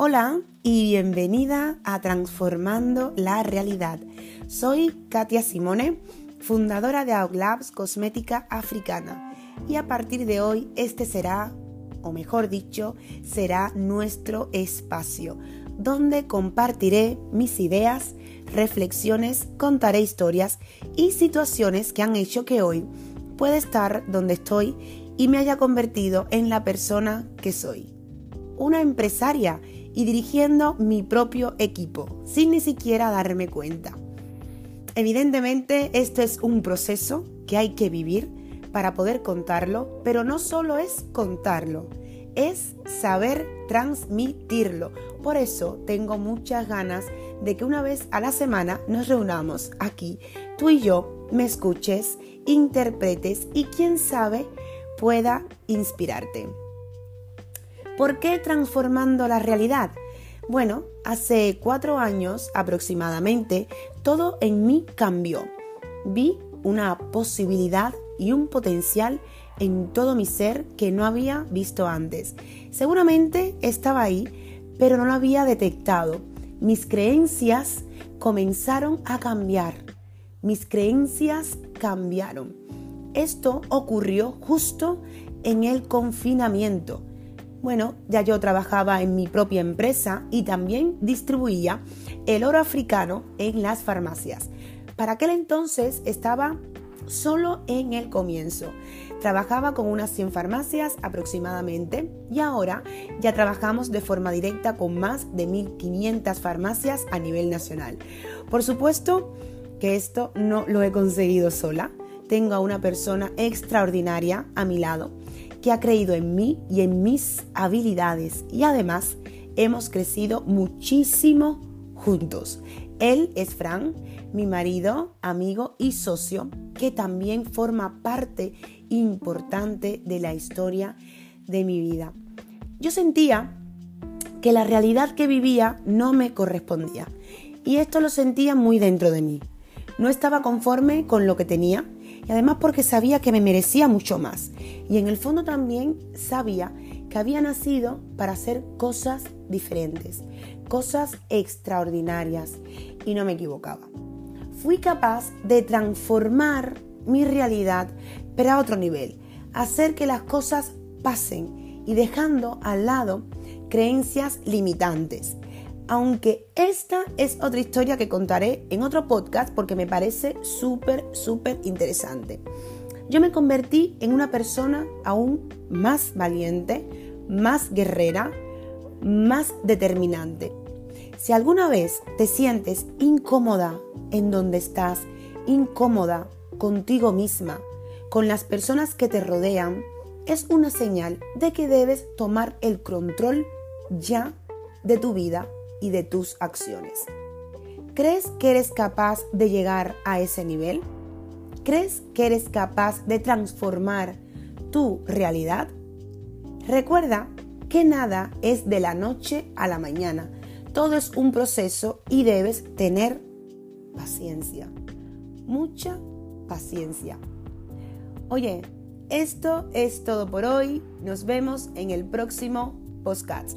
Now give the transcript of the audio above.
Hola y bienvenida a Transformando la Realidad. Soy Katia Simone, fundadora de Auglabs Cosmética Africana y a partir de hoy este será, o mejor dicho, será nuestro espacio donde compartiré mis ideas, reflexiones, contaré historias y situaciones que han hecho que hoy pueda estar donde estoy y me haya convertido en la persona que soy. Una empresaria y dirigiendo mi propio equipo, sin ni siquiera darme cuenta. Evidentemente, esto es un proceso que hay que vivir para poder contarlo, pero no solo es contarlo, es saber transmitirlo. Por eso tengo muchas ganas de que una vez a la semana nos reunamos aquí, tú y yo, me escuches, interpretes y quién sabe pueda inspirarte. ¿Por qué transformando la realidad? Bueno, hace cuatro años aproximadamente, todo en mí cambió. Vi una posibilidad y un potencial en todo mi ser que no había visto antes. Seguramente estaba ahí, pero no lo había detectado. Mis creencias comenzaron a cambiar. Mis creencias cambiaron. Esto ocurrió justo en el confinamiento. Bueno, ya yo trabajaba en mi propia empresa y también distribuía el oro africano en las farmacias. Para aquel entonces estaba solo en el comienzo. Trabajaba con unas 100 farmacias aproximadamente y ahora ya trabajamos de forma directa con más de 1.500 farmacias a nivel nacional. Por supuesto que esto no lo he conseguido sola. Tengo a una persona extraordinaria a mi lado que ha creído en mí y en mis habilidades y además hemos crecido muchísimo juntos. Él es Fran, mi marido, amigo y socio, que también forma parte importante de la historia de mi vida. Yo sentía que la realidad que vivía no me correspondía y esto lo sentía muy dentro de mí. No estaba conforme con lo que tenía y además porque sabía que me merecía mucho más. Y en el fondo también sabía que había nacido para hacer cosas diferentes, cosas extraordinarias y no me equivocaba. Fui capaz de transformar mi realidad, pero a otro nivel, hacer que las cosas pasen y dejando al lado creencias limitantes aunque esta es otra historia que contaré en otro podcast porque me parece súper, súper interesante. Yo me convertí en una persona aún más valiente, más guerrera, más determinante. Si alguna vez te sientes incómoda en donde estás, incómoda contigo misma, con las personas que te rodean, es una señal de que debes tomar el control ya de tu vida y de tus acciones. ¿Crees que eres capaz de llegar a ese nivel? ¿Crees que eres capaz de transformar tu realidad? Recuerda que nada es de la noche a la mañana. Todo es un proceso y debes tener paciencia. Mucha paciencia. Oye, esto es todo por hoy. Nos vemos en el próximo podcast.